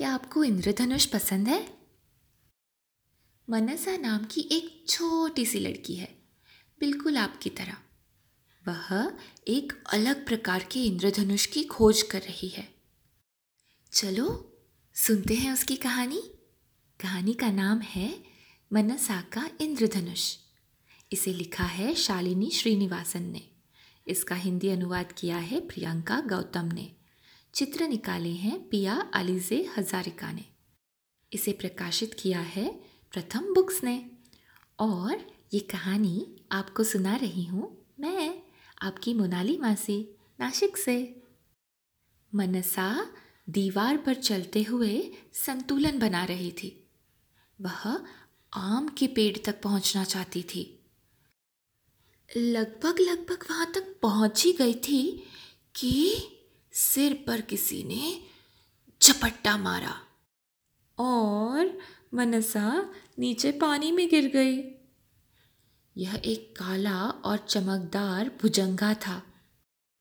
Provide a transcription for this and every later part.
क्या आपको इंद्रधनुष पसंद है? मनसा नाम की एक छोटी सी लड़की है, बिल्कुल आपकी तरह। वह एक अलग प्रकार के इंद्रधनुष की खोज कर रही है। चलो, सुनते हैं उसकी कहानी। कहानी का नाम है मनसा का इंद्रधनुष। इसे लिखा है शालिनी श्रीनिवासन ने। इसका हिंदी अनुवाद किया है प्रियंका गौतम ने। चित्र निकाले हैं पिया अलीजे हजारिका ने। इसे प्रकाशित किया है प्रथम बुक्स ने। और ये कहानी आपको सुना रही हूँ मैं, आपकी मोनाली मासी नासिक से। मनसा दीवार पर चलते हुए संतुलन बना रही थी। वह आम के पेड़ तक पहुँचना चाहती थी। लगभग लगभग वहाँ तक पहुँच ही गई थी कि सिर पर किसी ने झपट्टा मारा। और मनसा नीचे पानी में गिर गई। यह एक काला और चमकदार भुजंगा था।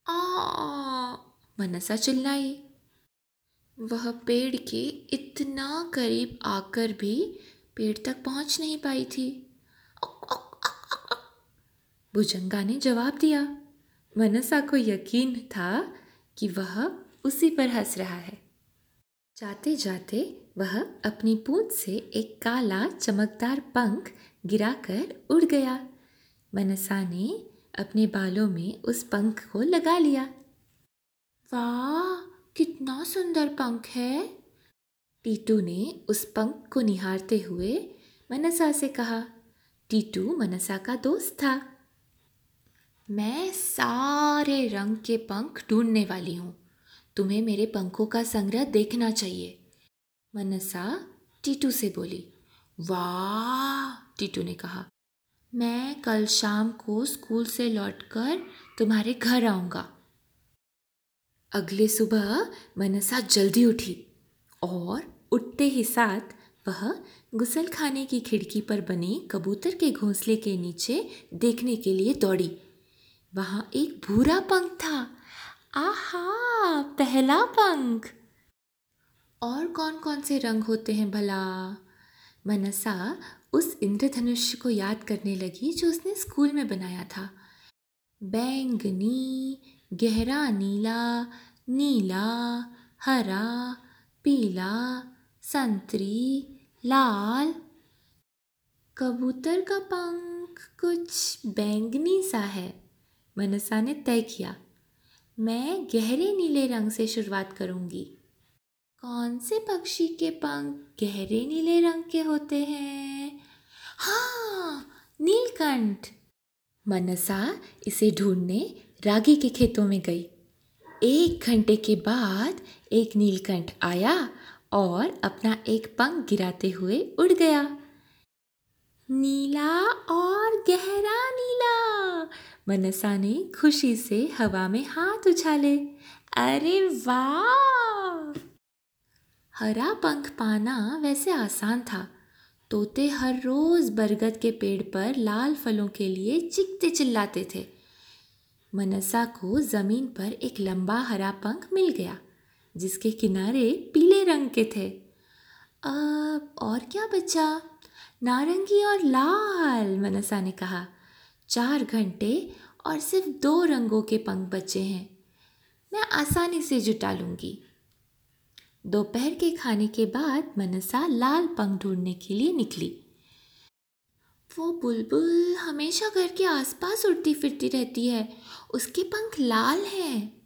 आ, मनसा चिल्लाई। वह पेड़ के इतना करीब आकर भी पेड़ तक पहुँच नहीं पाई थी। भुजंगा ने जवाब दिया। मनसा को यकीन था कि वह उसी पर हंस रहा है। जाते जाते वह अपनी पूंछ से एक काला, चमकदार पंख गिराकर उड़ गया। मनसा ने अपने बालों में उस पंख को लगा लिया। वाह, कितना सुंदर पंख है। टीटू ने उस पंख को निहारते हुए मनसा से कहा, टीटू मनसा का दोस्त था। मैं सारे रंग के पंख ढूँढने वाली हूँ। तुम्हें मेरे पंखों का संग्रह देखना चाहिए। मनसा टीटू से बोली, वाह, टीटू ने कहा, मैं कल शाम को स्कूल से लौटकर तुम्हारे घर आऊँगा। अगले सुबह मनसा जल्दी उठी और उठते ही साथ वह गुसल खाने की खिड़की पर बने कबूतर के घोंसले के नीचे देखने के लिए दौड़ी। वहाँ एक भूरा पंख था। आहा, पहला पंख। और कौन कौन से रंग होते हैं भला? मनसा उस इंद्रधनुष को याद करने लगी जो उसने स्कूल में बनाया था। बैंगनी, गहरा नीला नीला, हरा, पीला, संतरी, लाल। कबूतर का पंख कुछ बैंगनी सा है। मनसा ने तय किया। मैं गहरे नीले रंग से शुरुआत करूँगी। कौन से पक्षी के पंख गहरे नीले रंग के होते हैं? हाँ नीलकंठ। मनसा इसे ढूँढने रागी के खेतों में गई। एक घंटे के बाद एक नीलकंठ आया और अपना एक पंख गिराते हुए उड़ गया। नीला और गहरा मनसा ने खुशी से हवा में हाथ उछाले। अरे वाह! हरा पंख पाना वैसे आसान था। तोते हर रोज बरगद के पेड़ पर लाल फलों के लिए चिकते चिल्लाते थे। मनसा को ज़मीन पर एक लंबा हरा पंख मिल गया, जिसके किनारे पीले रंग के थे। अब और क्या बचा? नारंगी और लाल, मनसा ने कहा। चार घंटे और सिर्फ़ दो रंगों के पंख बचे हैं। मैं आसानी से जुटा लूँगी। दोपहर के खाने के बाद मनसा लाल पंख ढूँढने के लिए निकली। वो बुलबुल हमेशा घर के आसपास उड़ती फिरती रहती है। उसके पंख लाल हैं,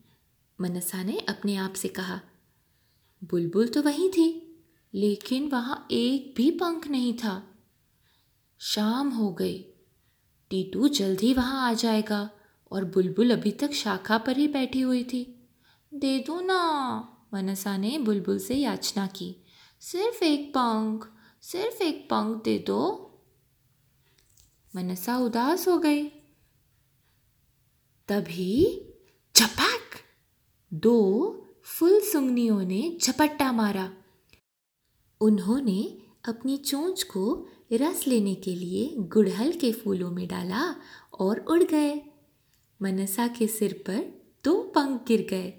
मनसा ने अपने आप से कहा। बुलबुल तो वहीं थी, लेकिन वहाँ एक भी पंख नहीं था। शाम हो गई। टीटू जल्द ही वहाँ आ जाएगा और बुलबुल अभी तक शाखा पर ही बैठी हुई थी। दे दो ना, मनसा ने बुलबुल से याचना की। सिर्फ़ एक पंख, सिर्फ़ एक पंख दे दो। मनसा उदास हो गई। तभी झपक! दो फुल सुंगनियों ने झपट्टा मारा। उन्होंने अपनी चोंच को रस लेने के लिए गुड़हल के फूलों में डाला और उड़ गए। मनसा के सिर पर दो पंख गिर गए।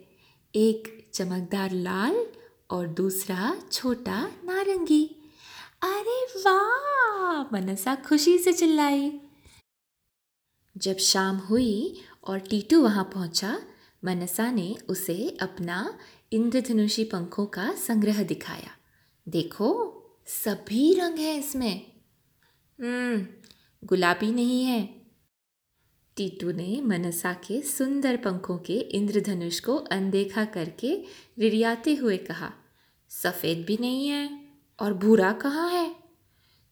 एक चमकदार लाल और दूसरा छोटा नारंगी। अरे वाह! मनसा खुशी से चिल्लाई। जब शाम हुई और टीटू वहाँ पहुँचा, मनसा ने उसे अपना इंद्रधनुषी पंखों का संग्रह दिखाया। देखो, सभी रंग है इसमें। गुलाबी नहीं है। टीटू ने मनसा के सुंदर पंखों के इंद्रधनुष को अनदेखा करके रिड़ियाते हुए कहा, सफ़ेद भी नहीं है और भूरा कहाँ है?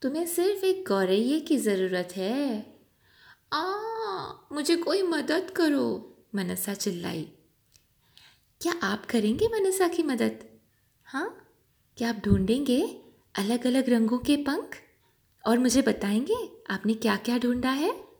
तुम्हें सिर्फ़ एक गौरैये की ज़रूरत है। आ, मुझे कोई मदद करो, मनसा चिल्लाई। क्या आप करेंगे मनसा की मदद? हाँ क्या आप ढूंढेंगे अलग अलग रंगों के पंख? और मुझे बताएँगे आपने क्या क्या ढूंढा है?